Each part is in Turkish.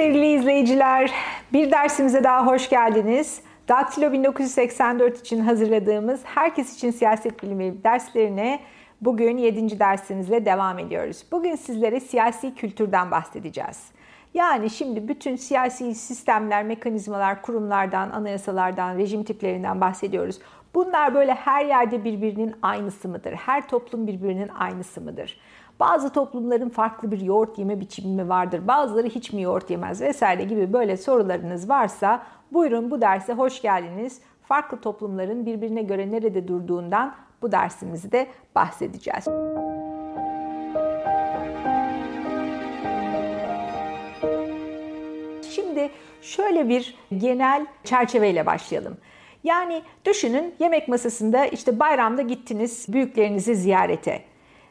Sevgili izleyiciler. Bir dersimize daha hoş geldiniz. Daktilo 1984 için hazırladığımız Herkes için Siyaset Bilimi derslerine bugün 7. dersimizle devam ediyoruz. Bugün sizlere siyasi kültürden bahsedeceğiz. Yani şimdi bütün siyasi sistemler, mekanizmalar, kurumlardan, anayasalardan, rejim tiplerinden bahsediyoruz. Bunlar böyle her yerde birbirinin aynısı mıdır? Her toplum birbirinin aynısı mıdır? Bazı toplumların farklı bir yoğurt yeme biçimi vardır. Bazıları hiç mi yoğurt yemez vesaire gibi böyle sorularınız varsa buyurun bu derse hoş geldiniz. Farklı toplumların birbirine göre nerede durduğundan bu dersimizde bahsedeceğiz. Şimdi şöyle bir genel çerçeveyle başlayalım. Yani düşünün yemek masasında işte bayramda gittiniz büyüklerinizi ziyarete.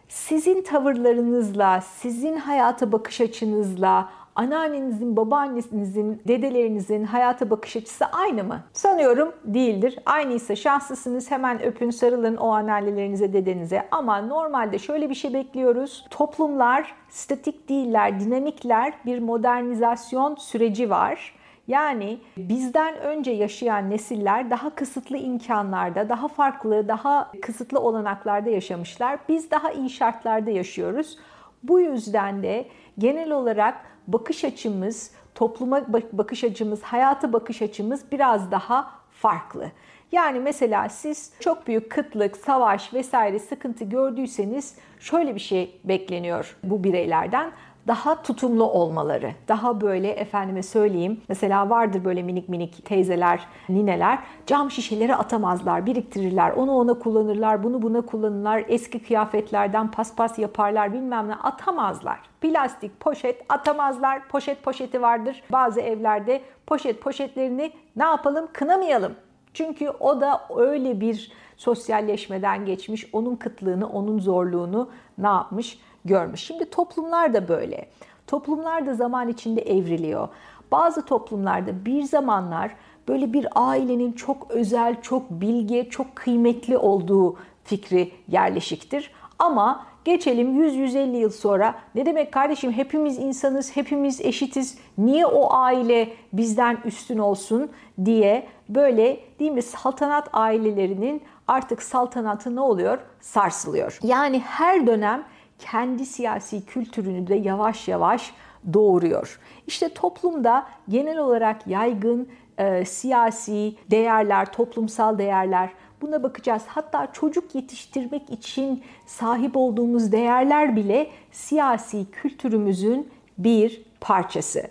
Sizin tavırlarınızla, sizin hayata bakış açınızla, anneannenizin, babaannenizin, dedelerinizin hayata bakış açısı aynı mı? Sanıyorum değildir. Aynıysa şanslısınız. Hemen öpün, sarılın o anneannelerinize, dedenize. Ama normalde şöyle bir şey bekliyoruz. Toplumlar statik değiller, dinamikler. Bir modernizasyon süreci var yani bizden önce yaşayan nesiller daha kısıtlı imkanlarda, daha farklı, daha kısıtlı olanaklarda yaşamışlar. Biz daha iyi şartlarda yaşıyoruz. Bu yüzden de genel olarak bakış açımız, topluma bakış açımız, hayata bakış açımız biraz daha farklı. Yani mesela siz çok büyük kıtlık, savaş vesaire sıkıntı gördüyseniz şöyle bir şey bekleniyor bu bireylerden daha tutumlu olmaları. Daha böyle efendime söyleyeyim. Mesela vardır böyle minik minik teyzeler, nineler. Cam şişeleri atamazlar, biriktirirler. Onu ona kullanırlar, bunu buna kullanırlar. Eski kıyafetlerden paspas yaparlar bilmem ne atamazlar. Plastik poşet atamazlar. Poşet poşeti vardır. Bazı evlerde poşet poşetlerini ne yapalım kınamayalım. Çünkü o da öyle bir sosyalleşmeden geçmiş. Onun kıtlığını, onun zorluğunu ne yapmış? Görmüş. Şimdi toplumlar da böyle. Toplumlar da zaman içinde evriliyor. Bazı toplumlarda bir zamanlar böyle bir ailenin çok özel, çok bilge, çok kıymetli olduğu fikri yerleşiktir. Ama geçelim 100-150 yıl sonra ne demek kardeşim hepimiz insanız, hepimiz eşitiz. Niye o aile bizden üstün olsun diye böyle değil mi saltanat ailelerinin artık saltanatı ne oluyor? Sarsılıyor. Yani her dönem kendi siyasi kültürünü de yavaş yavaş doğuruyor. İşte toplumda genel olarak yaygın e, siyasi değerler, toplumsal değerler buna bakacağız. Hatta çocuk yetiştirmek için sahip olduğumuz değerler bile siyasi kültürümüzün bir parçası.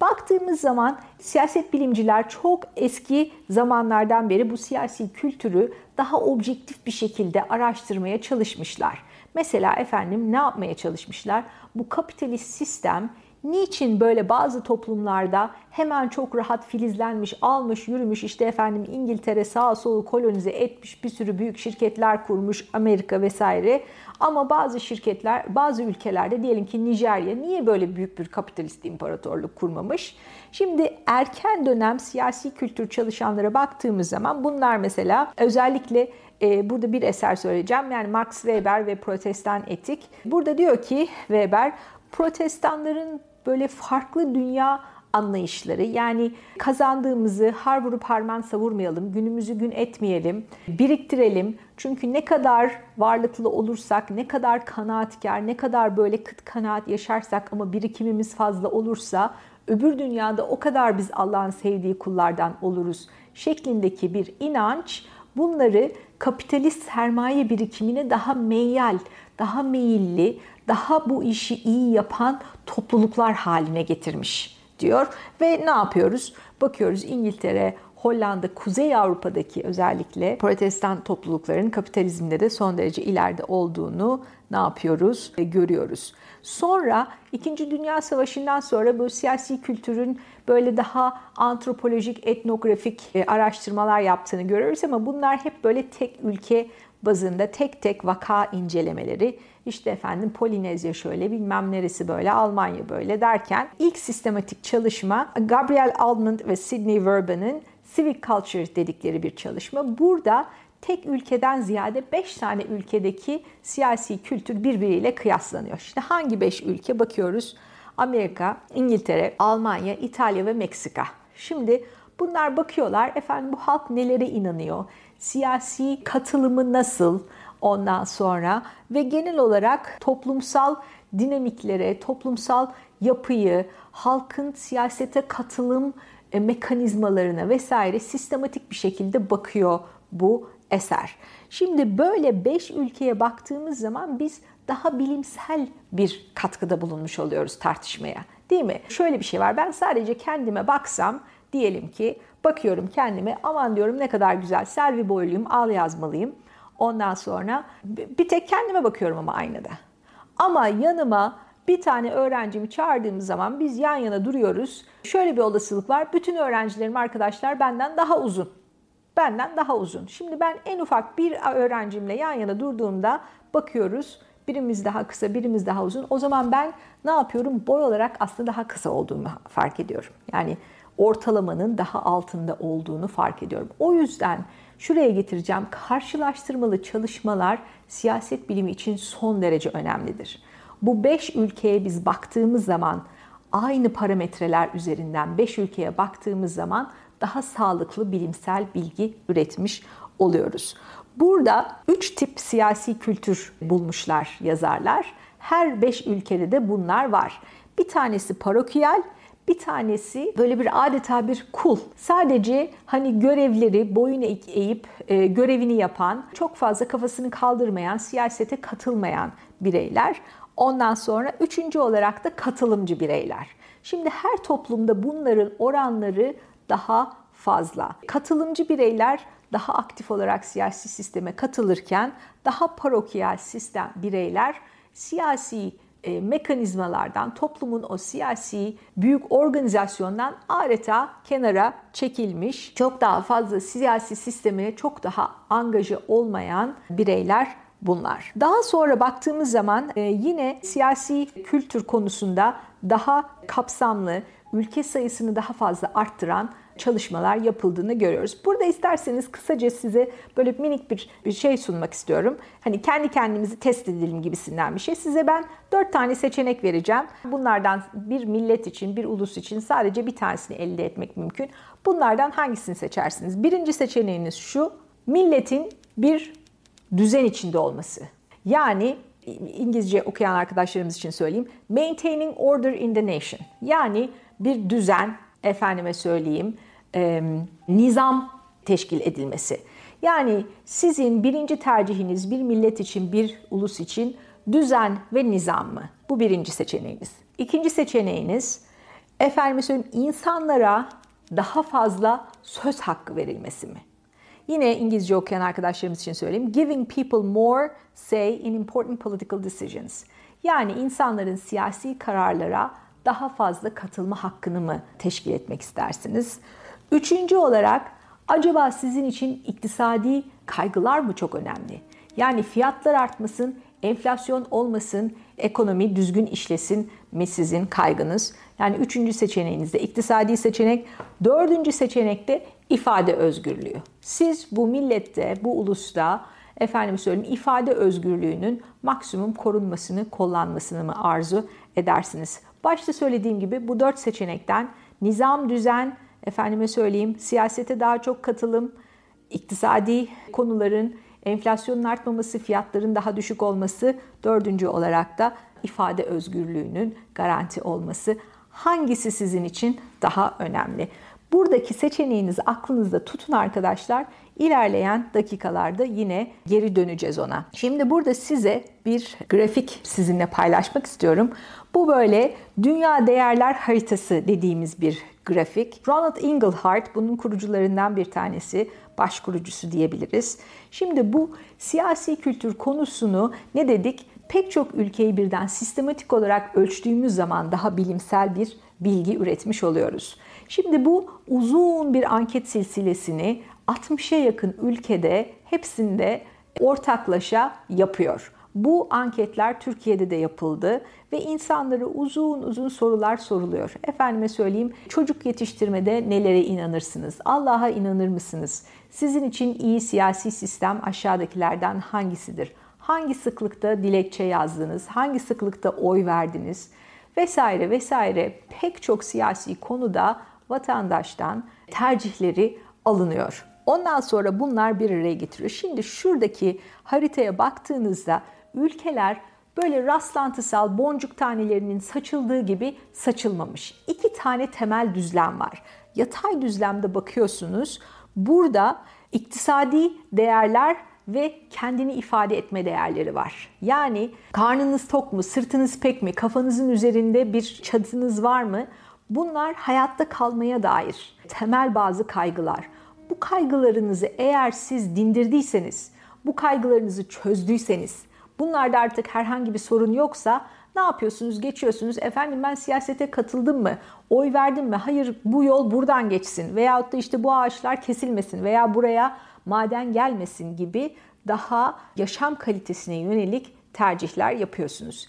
Baktığımız zaman siyaset bilimciler çok eski zamanlardan beri bu siyasi kültürü daha objektif bir şekilde araştırmaya çalışmışlar. Mesela efendim ne yapmaya çalışmışlar? Bu kapitalist sistem niçin böyle bazı toplumlarda hemen çok rahat filizlenmiş, almış, yürümüş işte efendim İngiltere sağ solu kolonize etmiş, bir sürü büyük şirketler kurmuş, Amerika vesaire. Ama bazı şirketler, bazı ülkelerde diyelim ki Nijerya niye böyle büyük bir kapitalist imparatorluk kurmamış? Şimdi erken dönem siyasi kültür çalışanlara baktığımız zaman bunlar mesela özellikle e, burada bir eser söyleyeceğim. Yani Max Weber ve Protestan Etik. Burada diyor ki Weber, protestanların böyle farklı dünya anlayışları. Yani kazandığımızı har vurup harman savurmayalım, günümüzü gün etmeyelim, biriktirelim. Çünkü ne kadar varlıklı olursak, ne kadar kanaatkar, ne kadar böyle kıt kanaat yaşarsak ama birikimimiz fazla olursa öbür dünyada o kadar biz Allah'ın sevdiği kullardan oluruz şeklindeki bir inanç bunları kapitalist sermaye birikimine daha meyyal, daha meyilli, daha bu işi iyi yapan topluluklar haline getirmiş diyor. Ve ne yapıyoruz? Bakıyoruz İngiltere, Hollanda, Kuzey Avrupa'daki özellikle protestan toplulukların kapitalizmde de son derece ileride olduğunu ne yapıyoruz? E, görüyoruz. Sonra İkinci Dünya Savaşı'ndan sonra bu siyasi kültürün böyle daha antropolojik, etnografik e, araştırmalar yaptığını görüyoruz ama bunlar hep böyle tek ülke bazında tek tek vaka incelemeleri. İşte efendim Polinezya şöyle bilmem neresi böyle Almanya böyle derken ilk sistematik çalışma Gabriel Almond ve Sidney Verban'ın Civic Culture dedikleri bir çalışma. Burada tek ülkeden ziyade 5 tane ülkedeki siyasi kültür birbiriyle kıyaslanıyor. İşte hangi 5 ülke bakıyoruz? Amerika, İngiltere, Almanya, İtalya ve Meksika. Şimdi bunlar bakıyorlar efendim bu halk nelere inanıyor? Siyasi katılımı nasıl? Ondan sonra ve genel olarak toplumsal dinamiklere, toplumsal yapıyı, halkın siyasete katılım e, mekanizmalarına vesaire sistematik bir şekilde bakıyor bu eser. Şimdi böyle 5 ülkeye baktığımız zaman biz daha bilimsel bir katkıda bulunmuş oluyoruz tartışmaya. Değil mi? Şöyle bir şey var. Ben sadece kendime baksam diyelim ki bakıyorum kendime aman diyorum ne kadar güzel selvi boyluyum al yazmalıyım. Ondan sonra bir tek kendime bakıyorum ama aynada. Ama yanıma bir tane öğrencimi çağırdığımız zaman biz yan yana duruyoruz. Şöyle bir olasılık var. Bütün öğrencilerim arkadaşlar benden daha uzun. Benden daha uzun. Şimdi ben en ufak bir öğrencimle yan yana durduğumda bakıyoruz. Birimiz daha kısa, birimiz daha uzun. O zaman ben ne yapıyorum? Boy olarak aslında daha kısa olduğumu fark ediyorum. Yani ortalamanın daha altında olduğunu fark ediyorum. O yüzden şuraya getireceğim. Karşılaştırmalı çalışmalar siyaset bilimi için son derece önemlidir. Bu 5 ülkeye biz baktığımız zaman aynı parametreler üzerinden 5 ülkeye baktığımız zaman daha sağlıklı bilimsel bilgi üretmiş oluyoruz. Burada 3 tip siyasi kültür bulmuşlar yazarlar. Her 5 ülkede de bunlar var. Bir tanesi parokiyal, bir tanesi böyle bir adeta bir kul. Sadece hani görevleri boyun eğip e, görevini yapan, çok fazla kafasını kaldırmayan, siyasete katılmayan bireyler. Ondan sonra üçüncü olarak da katılımcı bireyler. Şimdi her toplumda bunların oranları daha fazla. Katılımcı bireyler daha aktif olarak siyasi sisteme katılırken daha parokyal sistem bireyler siyasi e, mekanizmalardan, toplumun o siyasi büyük organizasyondan adeta kenara çekilmiş, çok daha fazla siyasi sisteme çok daha angaja olmayan bireyler bunlar. Daha sonra baktığımız zaman e, yine siyasi kültür konusunda daha kapsamlı, ülke sayısını daha fazla arttıran çalışmalar yapıldığını görüyoruz. Burada isterseniz kısaca size böyle minik bir, bir şey sunmak istiyorum. Hani kendi kendimizi test edelim gibisinden bir şey. Size ben dört tane seçenek vereceğim. Bunlardan bir millet için, bir ulus için sadece bir tanesini elde etmek mümkün. Bunlardan hangisini seçersiniz? Birinci seçeneğiniz şu. Milletin bir düzen içinde olması. Yani İngilizce okuyan arkadaşlarımız için söyleyeyim. Maintaining order in the nation. Yani bir düzen, efendime söyleyeyim, e, nizam teşkil edilmesi. Yani sizin birinci tercihiniz bir millet için, bir ulus için düzen ve nizam mı? Bu birinci seçeneğiniz. İkinci seçeneğiniz efendim söyleyeyim insanlara daha fazla söz hakkı verilmesi mi? Yine İngilizce okuyan arkadaşlarımız için söyleyeyim. Giving people more say in important political decisions. Yani insanların siyasi kararlara daha fazla katılma hakkını mı teşkil etmek istersiniz? Üçüncü olarak acaba sizin için iktisadi kaygılar mı çok önemli? Yani fiyatlar artmasın, enflasyon olmasın, ekonomi düzgün işlesin mi sizin kaygınız? Yani üçüncü seçeneğinizde iktisadi seçenek, dördüncü seçenekte ifade özgürlüğü. Siz bu millette, bu ulusta efendim söyleyeyim ifade özgürlüğünün maksimum korunmasını, kullanmasını mı arzu edersiniz? Başta söylediğim gibi bu dört seçenekten nizam, düzen, efendime söyleyeyim siyasete daha çok katılım, iktisadi konuların enflasyonun artmaması, fiyatların daha düşük olması, dördüncü olarak da ifade özgürlüğünün garanti olması. Hangisi sizin için daha önemli? Buradaki seçeneğinizi aklınızda tutun arkadaşlar. İlerleyen dakikalarda yine geri döneceğiz ona. Şimdi burada size bir grafik sizinle paylaşmak istiyorum. Bu böyle dünya değerler haritası dediğimiz bir grafik. Ronald Inglehart bunun kurucularından bir tanesi, baş kurucusu diyebiliriz. Şimdi bu siyasi kültür konusunu ne dedik? Pek çok ülkeyi birden sistematik olarak ölçtüğümüz zaman daha bilimsel bir bilgi üretmiş oluyoruz. Şimdi bu uzun bir anket silsilesini 60'a yakın ülkede hepsinde ortaklaşa yapıyor. Bu anketler Türkiye'de de yapıldı ve insanlara uzun uzun sorular soruluyor. Efendime söyleyeyim çocuk yetiştirmede nelere inanırsınız? Allah'a inanır mısınız? Sizin için iyi siyasi sistem aşağıdakilerden hangisidir? Hangi sıklıkta dilekçe yazdınız? Hangi sıklıkta oy verdiniz? vesaire vesaire pek çok siyasi konuda vatandaştan tercihleri alınıyor. Ondan sonra bunlar bir araya getiriyor. Şimdi şuradaki haritaya baktığınızda ülkeler böyle rastlantısal boncuk tanelerinin saçıldığı gibi saçılmamış. İki tane temel düzlem var. Yatay düzlemde bakıyorsunuz. Burada iktisadi değerler ve kendini ifade etme değerleri var. Yani karnınız tok mu, sırtınız pek mi, kafanızın üzerinde bir çatınız var mı? Bunlar hayatta kalmaya dair temel bazı kaygılar. Bu kaygılarınızı eğer siz dindirdiyseniz, bu kaygılarınızı çözdüyseniz, bunlarda artık herhangi bir sorun yoksa ne yapıyorsunuz? Geçiyorsunuz. Efendim ben siyasete katıldım mı? Oy verdim mi? Hayır bu yol buradan geçsin. Veyahut da işte bu ağaçlar kesilmesin veya buraya maden gelmesin gibi daha yaşam kalitesine yönelik tercihler yapıyorsunuz.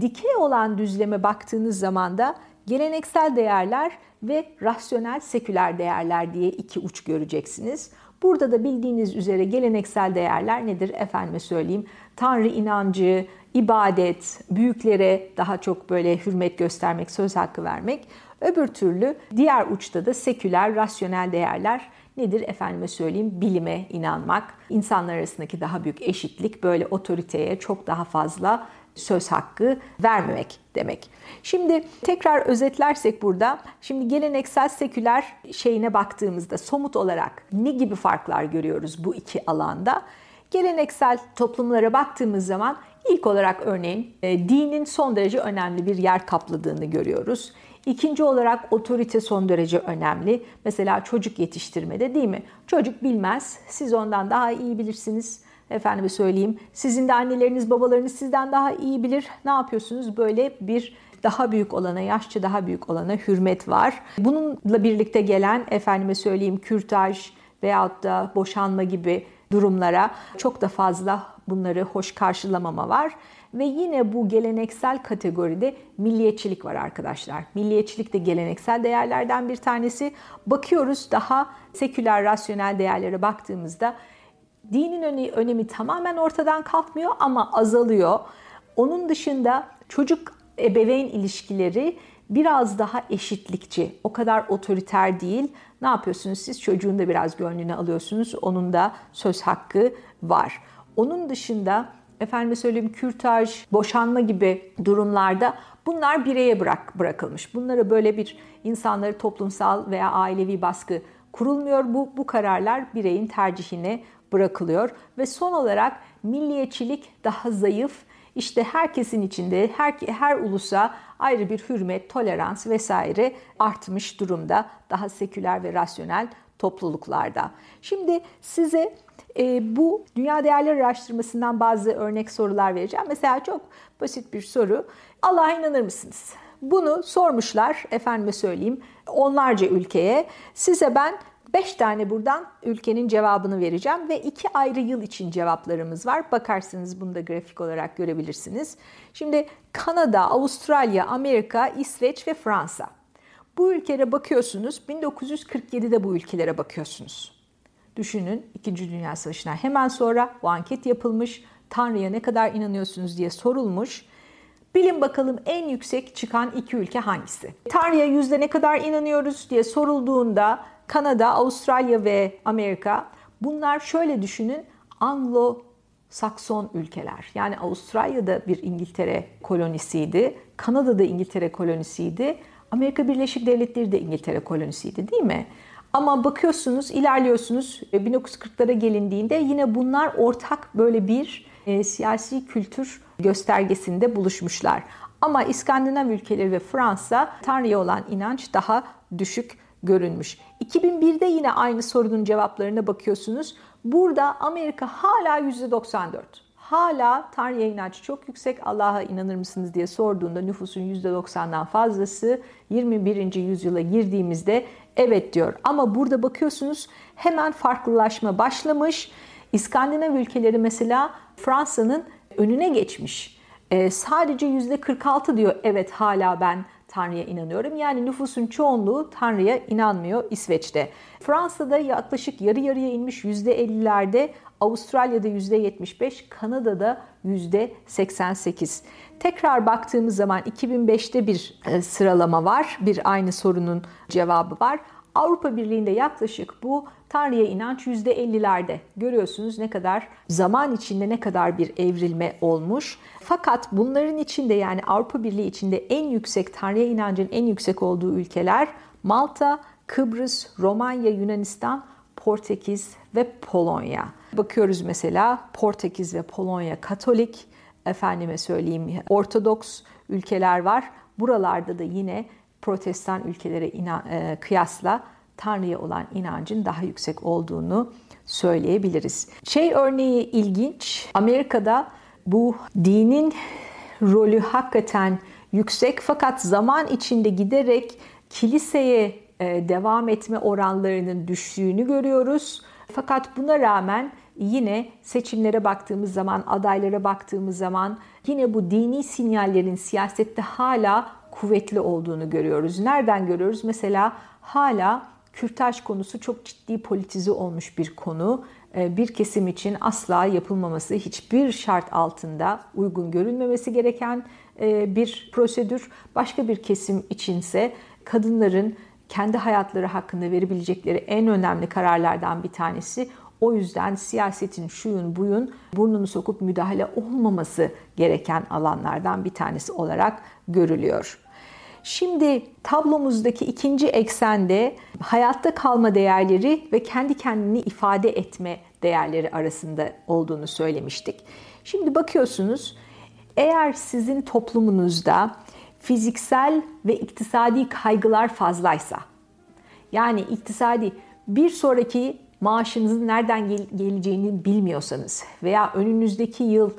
Dikey olan düzleme baktığınız zaman da geleneksel değerler ve rasyonel seküler değerler diye iki uç göreceksiniz. Burada da bildiğiniz üzere geleneksel değerler nedir? Efendime söyleyeyim. Tanrı inancı, ibadet, büyüklere daha çok böyle hürmet göstermek, söz hakkı vermek. Öbür türlü diğer uçta da seküler, rasyonel değerler nedir? Efendime söyleyeyim bilime inanmak, insanlar arasındaki daha büyük eşitlik, böyle otoriteye çok daha fazla söz hakkı vermemek demek. Şimdi tekrar özetlersek burada, şimdi geleneksel seküler şeyine baktığımızda somut olarak ne gibi farklar görüyoruz bu iki alanda? Geleneksel toplumlara baktığımız zaman ilk olarak örneğin e, dinin son derece önemli bir yer kapladığını görüyoruz. İkinci olarak otorite son derece önemli. Mesela çocuk yetiştirmede değil mi? Çocuk bilmez, siz ondan daha iyi bilirsiniz. Efendime söyleyeyim, sizin de anneleriniz, babalarınız sizden daha iyi bilir. Ne yapıyorsunuz? Böyle bir daha büyük olana, yaşça daha büyük olana hürmet var. Bununla birlikte gelen efendime söyleyeyim kürtaj veyahut da boşanma gibi durumlara çok da fazla bunları hoş karşılamama var. Ve yine bu geleneksel kategoride milliyetçilik var arkadaşlar. Milliyetçilik de geleneksel değerlerden bir tanesi. Bakıyoruz daha seküler, rasyonel değerlere baktığımızda dinin önemi tamamen ortadan kalkmıyor ama azalıyor. Onun dışında çocuk ebeveyn ilişkileri biraz daha eşitlikçi, o kadar otoriter değil. Ne yapıyorsunuz siz? Çocuğun da biraz gönlünü alıyorsunuz. Onun da söz hakkı var. Onun dışında efendim söyleyeyim kürtaj, boşanma gibi durumlarda bunlar bireye bırak bırakılmış. Bunlara böyle bir insanları toplumsal veya ailevi baskı kurulmuyor. Bu bu kararlar bireyin tercihine bırakılıyor ve son olarak milliyetçilik daha zayıf. İşte herkesin içinde her her ulusa ayrı bir hürmet, tolerans vesaire artmış durumda daha seküler ve rasyonel topluluklarda. Şimdi size e, bu dünya değerler araştırmasından bazı örnek sorular vereceğim. Mesela çok basit bir soru. Allah'a inanır mısınız? Bunu sormuşlar, efendime söyleyeyim, onlarca ülkeye. Size ben 5 tane buradan ülkenin cevabını vereceğim ve 2 ayrı yıl için cevaplarımız var. Bakarsınız bunu da grafik olarak görebilirsiniz. Şimdi Kanada, Avustralya, Amerika, İsveç ve Fransa. Bu ülkelere bakıyorsunuz. 1947'de bu ülkelere bakıyorsunuz. Düşünün 2. Dünya Savaşı'na hemen sonra bu anket yapılmış. Tanrı'ya ne kadar inanıyorsunuz diye sorulmuş. Bilin bakalım en yüksek çıkan iki ülke hangisi? Tanrı'ya yüzde ne kadar inanıyoruz diye sorulduğunda Kanada, Avustralya ve Amerika bunlar şöyle düşünün Anglo Sakson ülkeler. Yani Avustralya'da bir İngiltere kolonisiydi. Kanada'da İngiltere kolonisiydi. Amerika Birleşik Devletleri de İngiltere kolonisiydi değil mi? Ama bakıyorsunuz, ilerliyorsunuz 1940'lara gelindiğinde yine bunlar ortak böyle bir e, siyasi kültür göstergesinde buluşmuşlar. Ama İskandinav ülkeleri ve Fransa Tanrı'ya olan inanç daha düşük görünmüş. 2001'de yine aynı sorunun cevaplarına bakıyorsunuz. Burada Amerika hala %94 hala Tanrı'ya inanç çok yüksek. Allah'a inanır mısınız diye sorduğunda nüfusun %90'dan fazlası 21. yüzyıla girdiğimizde evet diyor. Ama burada bakıyorsunuz hemen farklılaşma başlamış. İskandinav ülkeleri mesela Fransa'nın önüne geçmiş. Ee, sadece %46 diyor evet hala ben Tanrı'ya inanıyorum. Yani nüfusun çoğunluğu Tanrı'ya inanmıyor İsveç'te. Fransa'da yaklaşık yarı yarıya inmiş %50'lerde, Avustralya'da %75, Kanada'da %88. Tekrar baktığımız zaman 2005'te bir e, sıralama var. Bir aynı sorunun cevabı var. Avrupa Birliği'nde yaklaşık bu Tanrı'ya inanç %50'lerde. Görüyorsunuz ne kadar zaman içinde ne kadar bir evrilme olmuş. Fakat bunların içinde yani Avrupa Birliği içinde en yüksek Tanrı'ya inancın en yüksek olduğu ülkeler Malta, Kıbrıs, Romanya, Yunanistan, Portekiz ve Polonya. Bakıyoruz mesela Portekiz ve Polonya Katolik, efendime söyleyeyim Ortodoks ülkeler var. Buralarda da yine protestan ülkelere inan, e, kıyasla Tanrı'ya olan inancın daha yüksek olduğunu söyleyebiliriz. Şey örneği ilginç. Amerika'da bu dinin rolü hakikaten yüksek fakat zaman içinde giderek kiliseye e, devam etme oranlarının düştüğünü görüyoruz. Fakat buna rağmen yine seçimlere baktığımız zaman, adaylara baktığımız zaman yine bu dini sinyallerin siyasette hala kuvvetli olduğunu görüyoruz. Nereden görüyoruz? Mesela hala kürtaj konusu çok ciddi politize olmuş bir konu. Ee, bir kesim için asla yapılmaması, hiçbir şart altında uygun görülmemesi gereken e, bir prosedür. Başka bir kesim içinse kadınların kendi hayatları hakkında verebilecekleri en önemli kararlardan bir tanesi. O yüzden siyasetin şuyun buyun burnunu sokup müdahale olmaması gereken alanlardan bir tanesi olarak görülüyor. Şimdi tablomuzdaki ikinci eksende hayatta kalma değerleri ve kendi kendini ifade etme değerleri arasında olduğunu söylemiştik. Şimdi bakıyorsunuz eğer sizin toplumunuzda fiziksel ve iktisadi kaygılar fazlaysa yani iktisadi bir sonraki maaşınızın nereden gel- geleceğini bilmiyorsanız veya önünüzdeki yıl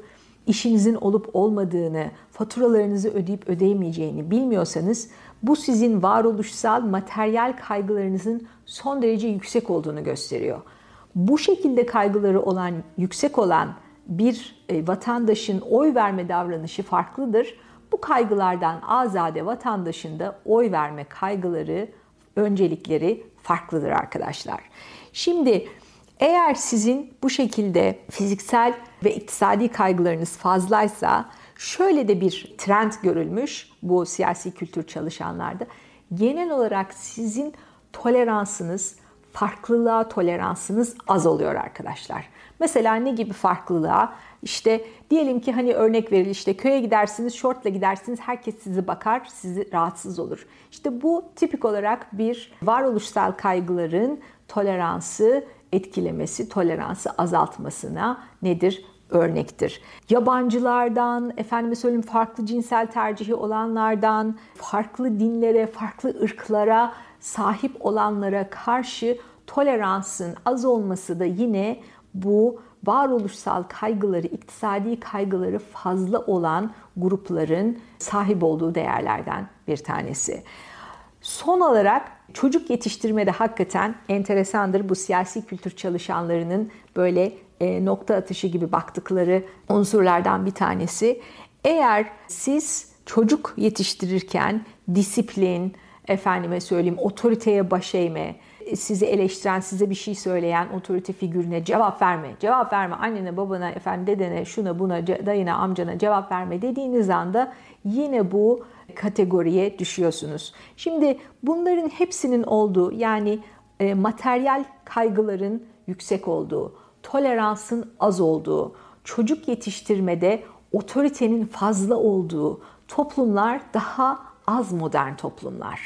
işinizin olup olmadığını, faturalarınızı ödeyip ödeyemeyeceğini bilmiyorsanız bu sizin varoluşsal materyal kaygılarınızın son derece yüksek olduğunu gösteriyor. Bu şekilde kaygıları olan, yüksek olan bir e, vatandaşın oy verme davranışı farklıdır. Bu kaygılardan azade vatandaşın da oy verme kaygıları, öncelikleri farklıdır arkadaşlar. Şimdi eğer sizin bu şekilde fiziksel ve iktisadi kaygılarınız fazlaysa şöyle de bir trend görülmüş bu siyasi kültür çalışanlarda. Genel olarak sizin toleransınız, farklılığa toleransınız az oluyor arkadaşlar. Mesela ne gibi farklılığa? İşte diyelim ki hani örnek verilir işte köye gidersiniz, şortla gidersiniz, herkes sizi bakar, sizi rahatsız olur. İşte bu tipik olarak bir varoluşsal kaygıların toleransı etkilemesi, toleransı azaltmasına nedir? Örnektir. Yabancılardan, efendime söyleyeyim farklı cinsel tercihi olanlardan, farklı dinlere, farklı ırklara sahip olanlara karşı toleransın az olması da yine bu varoluşsal kaygıları, iktisadi kaygıları fazla olan grupların sahip olduğu değerlerden bir tanesi. Son olarak çocuk yetiştirmede hakikaten enteresandır bu siyasi kültür çalışanlarının böyle nokta atışı gibi baktıkları unsurlardan bir tanesi. Eğer siz çocuk yetiştirirken disiplin, efendime söyleyeyim otoriteye baş eğme, sizi eleştiren, size bir şey söyleyen otorite figürüne cevap verme. Cevap verme annene, babana, efendim dedene, şuna, buna, dayına, amcana cevap verme dediğiniz anda yine bu kategoriye düşüyorsunuz. Şimdi bunların hepsinin olduğu yani e, materyal kaygıların yüksek olduğu, toleransın az olduğu, çocuk yetiştirmede otoritenin fazla olduğu toplumlar daha az modern toplumlar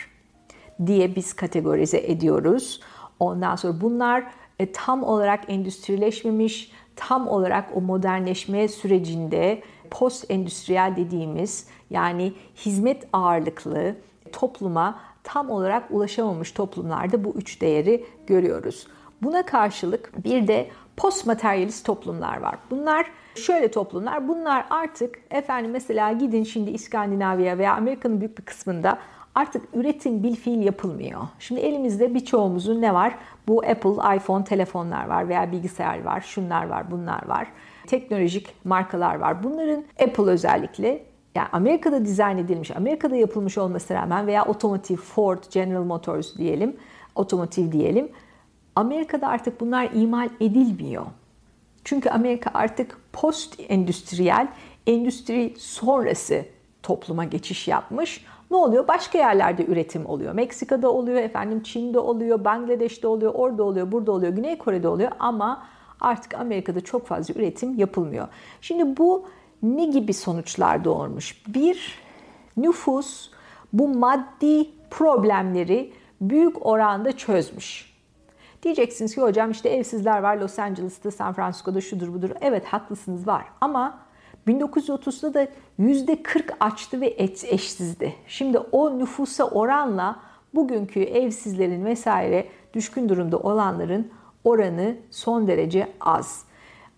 diye biz kategorize ediyoruz. Ondan sonra bunlar e, tam olarak endüstrileşmemiş, tam olarak o modernleşme sürecinde post endüstriyel dediğimiz yani hizmet ağırlıklı topluma tam olarak ulaşamamış toplumlarda bu üç değeri görüyoruz. Buna karşılık bir de post materyalist toplumlar var. Bunlar şöyle toplumlar. Bunlar artık efendim mesela gidin şimdi İskandinavya veya Amerika'nın büyük bir kısmında artık üretim bil fiil yapılmıyor. Şimdi elimizde birçoğumuzun ne var? Bu Apple, iPhone telefonlar var veya bilgisayar var, şunlar var, bunlar var. Teknolojik markalar var. Bunların Apple özellikle yani Amerika'da dizayn edilmiş, Amerika'da yapılmış olmasına rağmen veya otomotiv Ford, General Motors diyelim, otomotiv diyelim. Amerika'da artık bunlar imal edilmiyor. Çünkü Amerika artık post endüstriyel, endüstri sonrası topluma geçiş yapmış. Ne oluyor? Başka yerlerde üretim oluyor. Meksika'da oluyor, efendim Çin'de oluyor, Bangladeş'te oluyor, orada oluyor, burada oluyor, Güney Kore'de oluyor ama artık Amerika'da çok fazla üretim yapılmıyor. Şimdi bu ne gibi sonuçlar doğurmuş? Bir, nüfus bu maddi problemleri büyük oranda çözmüş. Diyeceksiniz ki hocam işte evsizler var Los Angeles'ta, San Francisco'da şudur budur. Evet haklısınız var ama 1930'da da %40 açtı ve eşsizdi. Şimdi o nüfusa oranla bugünkü evsizlerin vesaire düşkün durumda olanların oranı son derece az.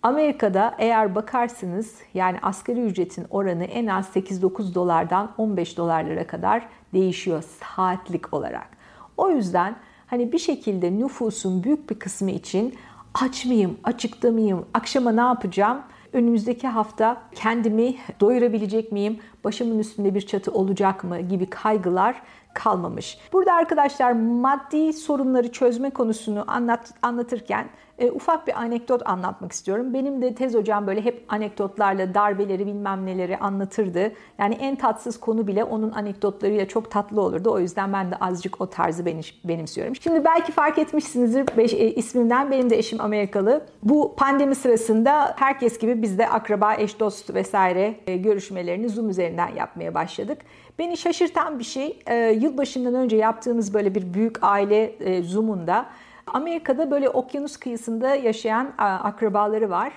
Amerika'da eğer bakarsınız yani asgari ücretin oranı en az 8-9 dolardan 15 dolarlara kadar değişiyor saatlik olarak. O yüzden hani bir şekilde nüfusun büyük bir kısmı için aç mıyım, açıkta mıyım, akşama ne yapacağım? Önümüzdeki hafta kendimi doyurabilecek miyim? Başımın üstünde bir çatı olacak mı gibi kaygılar kalmamış. Burada arkadaşlar maddi sorunları çözme konusunu anlat, anlatırken e, ufak bir anekdot anlatmak istiyorum. Benim de tez hocam böyle hep anekdotlarla darbeleri bilmem neleri anlatırdı. Yani en tatsız konu bile onun anekdotlarıyla çok tatlı olurdu. O yüzden ben de azıcık o tarzı benimsiyorum. Şimdi belki fark etmişsinizdir beş, e, ismimden. Benim de eşim Amerikalı. Bu pandemi sırasında herkes gibi biz de akraba, eş, dost vesaire e, görüşmelerini Zoom üzerinden yapmaya başladık. Beni şaşırtan bir şey e, yılbaşından önce yaptığımız böyle bir büyük aile e, Zoom'unda Amerika'da böyle okyanus kıyısında yaşayan akrabaları var.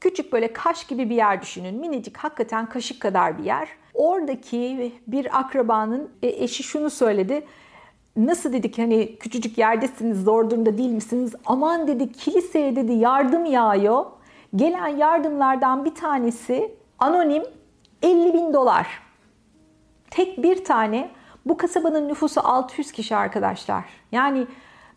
Küçük böyle kaş gibi bir yer düşünün. Minicik hakikaten kaşık kadar bir yer. Oradaki bir akrabanın e, eşi şunu söyledi. Nasıl dedik hani küçücük yerdesiniz zor durumda değil misiniz? Aman dedi kiliseye dedi yardım yağıyor. Gelen yardımlardan bir tanesi anonim 50 bin dolar. Tek bir tane bu kasabanın nüfusu 600 kişi arkadaşlar. Yani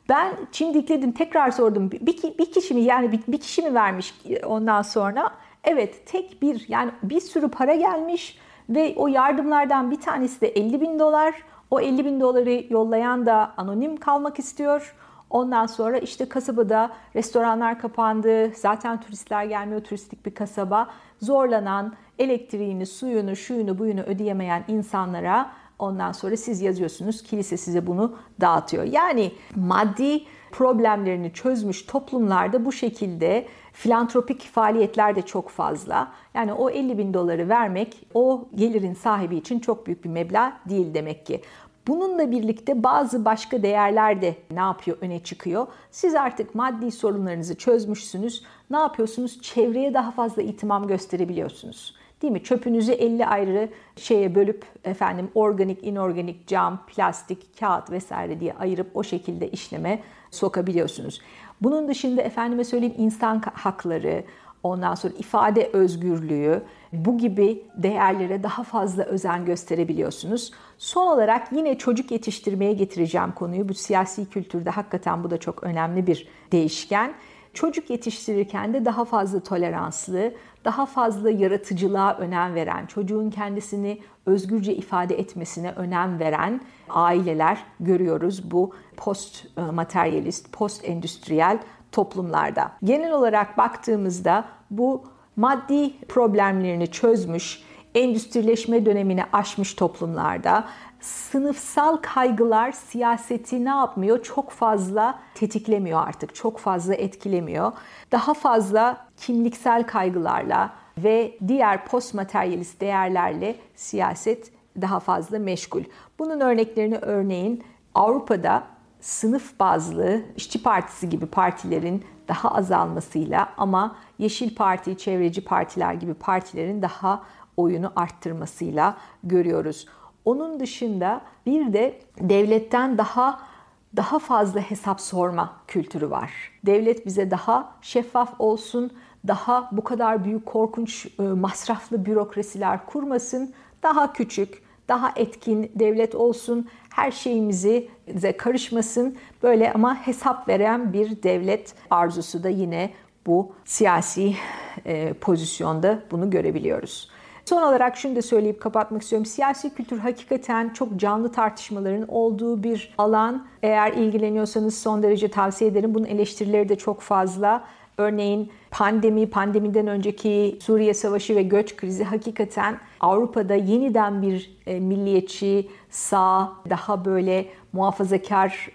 ben çimdikledim tekrar sordum. Bir, bir kişi mi yani bir, bir kişi mi vermiş ondan sonra? Evet tek bir yani bir sürü para gelmiş ve o yardımlardan bir tanesi de 50 bin dolar. O 50 bin doları yollayan da anonim kalmak istiyor. Ondan sonra işte kasabada restoranlar kapandı. Zaten turistler gelmiyor. Turistik bir kasaba. Zorlanan elektriğini, suyunu, şuyunu, buyunu ödeyemeyen insanlara Ondan sonra siz yazıyorsunuz, kilise size bunu dağıtıyor. Yani maddi problemlerini çözmüş toplumlarda bu şekilde filantropik faaliyetler de çok fazla. Yani o 50 bin doları vermek o gelirin sahibi için çok büyük bir meblağ değil demek ki. Bununla birlikte bazı başka değerler de ne yapıyor öne çıkıyor. Siz artık maddi sorunlarınızı çözmüşsünüz. Ne yapıyorsunuz? Çevreye daha fazla itimam gösterebiliyorsunuz. Değil mi? Çöpünüzü 50 ayrı şeye bölüp efendim organik, inorganik, cam, plastik, kağıt vesaire diye ayırıp o şekilde işleme sokabiliyorsunuz. Bunun dışında efendime söyleyeyim insan hakları, ondan sonra ifade özgürlüğü, bu gibi değerlere daha fazla özen gösterebiliyorsunuz. Son olarak yine çocuk yetiştirmeye getireceğim konuyu. Bu siyasi kültürde hakikaten bu da çok önemli bir değişken. Çocuk yetiştirirken de daha fazla toleranslı, daha fazla yaratıcılığa önem veren, çocuğun kendisini özgürce ifade etmesine önem veren aileler görüyoruz bu post materyalist, post endüstriyel toplumlarda. Genel olarak baktığımızda bu maddi problemlerini çözmüş, endüstrileşme dönemini aşmış toplumlarda sınıfsal kaygılar siyaseti ne yapmıyor? Çok fazla tetiklemiyor artık, çok fazla etkilemiyor. Daha fazla kimliksel kaygılarla ve diğer postmateryalist değerlerle siyaset daha fazla meşgul. Bunun örneklerini örneğin Avrupa'da sınıf bazlı işçi partisi gibi partilerin daha azalmasıyla ama Yeşil Parti, çevreci partiler gibi partilerin daha oyunu arttırmasıyla görüyoruz. Onun dışında bir de devletten daha daha fazla hesap sorma kültürü var. Devlet bize daha şeffaf olsun, daha bu kadar büyük korkunç e, masraflı bürokrasiler kurmasın, daha küçük, daha etkin devlet olsun, her şeyimizi karışmasın. Böyle ama hesap veren bir devlet arzusu da yine bu siyasi e, pozisyonda bunu görebiliyoruz. Son olarak şunu da söyleyip kapatmak istiyorum. Siyasi kültür hakikaten çok canlı tartışmaların olduğu bir alan. Eğer ilgileniyorsanız son derece tavsiye ederim. Bunun eleştirileri de çok fazla. Örneğin pandemi, pandemiden önceki Suriye Savaşı ve göç krizi hakikaten Avrupa'da yeniden bir e, milliyetçi, sağ, daha böyle muhafazakar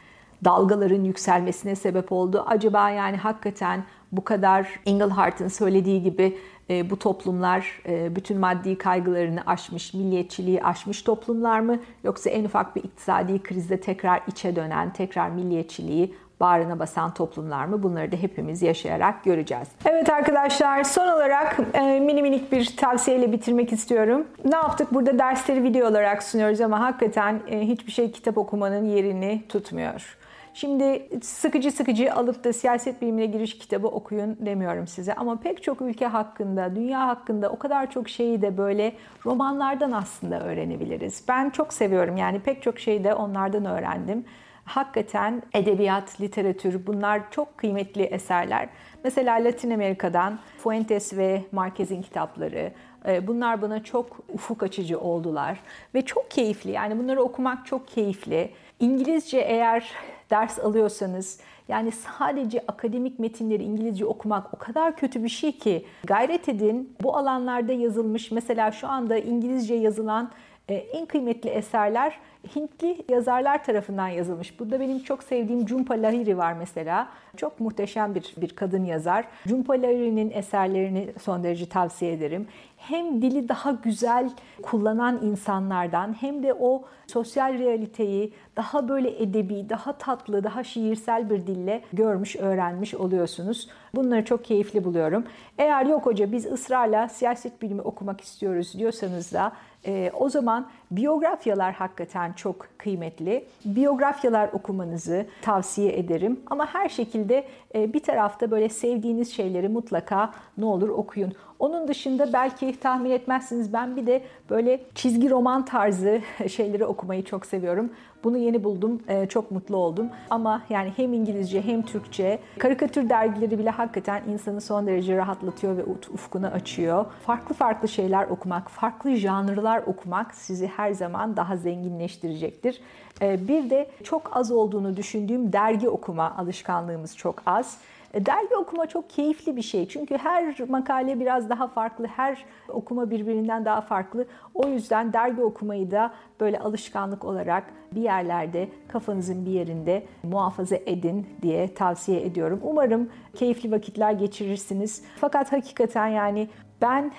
dalgaların yükselmesine sebep oldu. Acaba yani hakikaten bu kadar Englehart'ın söylediği gibi e, bu toplumlar e, bütün maddi kaygılarını aşmış, milliyetçiliği aşmış toplumlar mı? Yoksa en ufak bir iktisadi krizde tekrar içe dönen, tekrar milliyetçiliği bağrına basan toplumlar mı? Bunları da hepimiz yaşayarak göreceğiz. Evet arkadaşlar son olarak e, mini minik bir tavsiyeyle bitirmek istiyorum. Ne yaptık? Burada dersleri video olarak sunuyoruz ama hakikaten e, hiçbir şey kitap okumanın yerini tutmuyor. Şimdi sıkıcı sıkıcı alıp da siyaset bilimine giriş kitabı okuyun demiyorum size. Ama pek çok ülke hakkında, dünya hakkında o kadar çok şeyi de böyle romanlardan aslında öğrenebiliriz. Ben çok seviyorum yani pek çok şeyi de onlardan öğrendim. Hakikaten edebiyat, literatür bunlar çok kıymetli eserler. Mesela Latin Amerika'dan Fuentes ve Marquez'in kitapları, e, Bunlar bana çok ufuk açıcı oldular ve çok keyifli. Yani bunları okumak çok keyifli. İngilizce eğer ders alıyorsanız yani sadece akademik metinleri İngilizce okumak o kadar kötü bir şey ki gayret edin bu alanlarda yazılmış mesela şu anda İngilizce yazılan en kıymetli eserler Hintli yazarlar tarafından yazılmış. Burada benim çok sevdiğim Jhumpa Lahiri var mesela. Çok muhteşem bir, bir kadın yazar. Jhumpa Lahiri'nin eserlerini son derece tavsiye ederim. Hem dili daha güzel kullanan insanlardan hem de o sosyal realiteyi daha böyle edebi, daha tatlı, daha şiirsel bir dille görmüş, öğrenmiş oluyorsunuz. Bunları çok keyifli buluyorum. Eğer yok hoca biz ısrarla siyaset bilimi okumak istiyoruz diyorsanız da e, o zaman biyografyalar hakikaten çok kıymetli. Biyografyalar okumanızı tavsiye ederim. Ama her şekilde e, bir tarafta böyle sevdiğiniz şeyleri mutlaka ne olur okuyun. Onun dışında belki tahmin etmezsiniz ben bir de böyle çizgi roman tarzı şeyleri okumayı çok seviyorum. Bunu yeni buldum. Ee, çok mutlu oldum. Ama yani hem İngilizce hem Türkçe karikatür dergileri bile hakikaten insanı son derece rahatlatıyor ve ufkunu açıyor. Farklı farklı şeyler okumak, farklı janrlar okumak sizi her zaman daha zenginleştirecektir. Ee, bir de çok az olduğunu düşündüğüm dergi okuma alışkanlığımız çok az. E, dergi okuma çok keyifli bir şey. Çünkü her makale biraz daha farklı, her okuma birbirinden daha farklı. O yüzden dergi okumayı da böyle alışkanlık olarak bir yerlerde kafanızın bir yerinde muhafaza edin diye tavsiye ediyorum. Umarım keyifli vakitler geçirirsiniz. Fakat hakikaten yani ben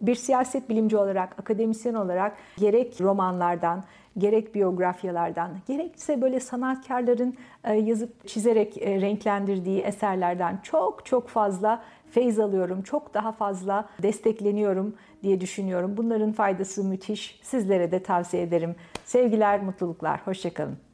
bir siyaset bilimci olarak, akademisyen olarak gerek romanlardan, gerek biyografyalardan, gerekse böyle sanatkarların e, yazıp çizerek e, renklendirdiği eserlerden çok çok fazla feyz alıyorum. Çok daha fazla destekleniyorum diye düşünüyorum. Bunların faydası müthiş. Sizlere de tavsiye ederim. Sevgiler, mutluluklar. Hoşçakalın.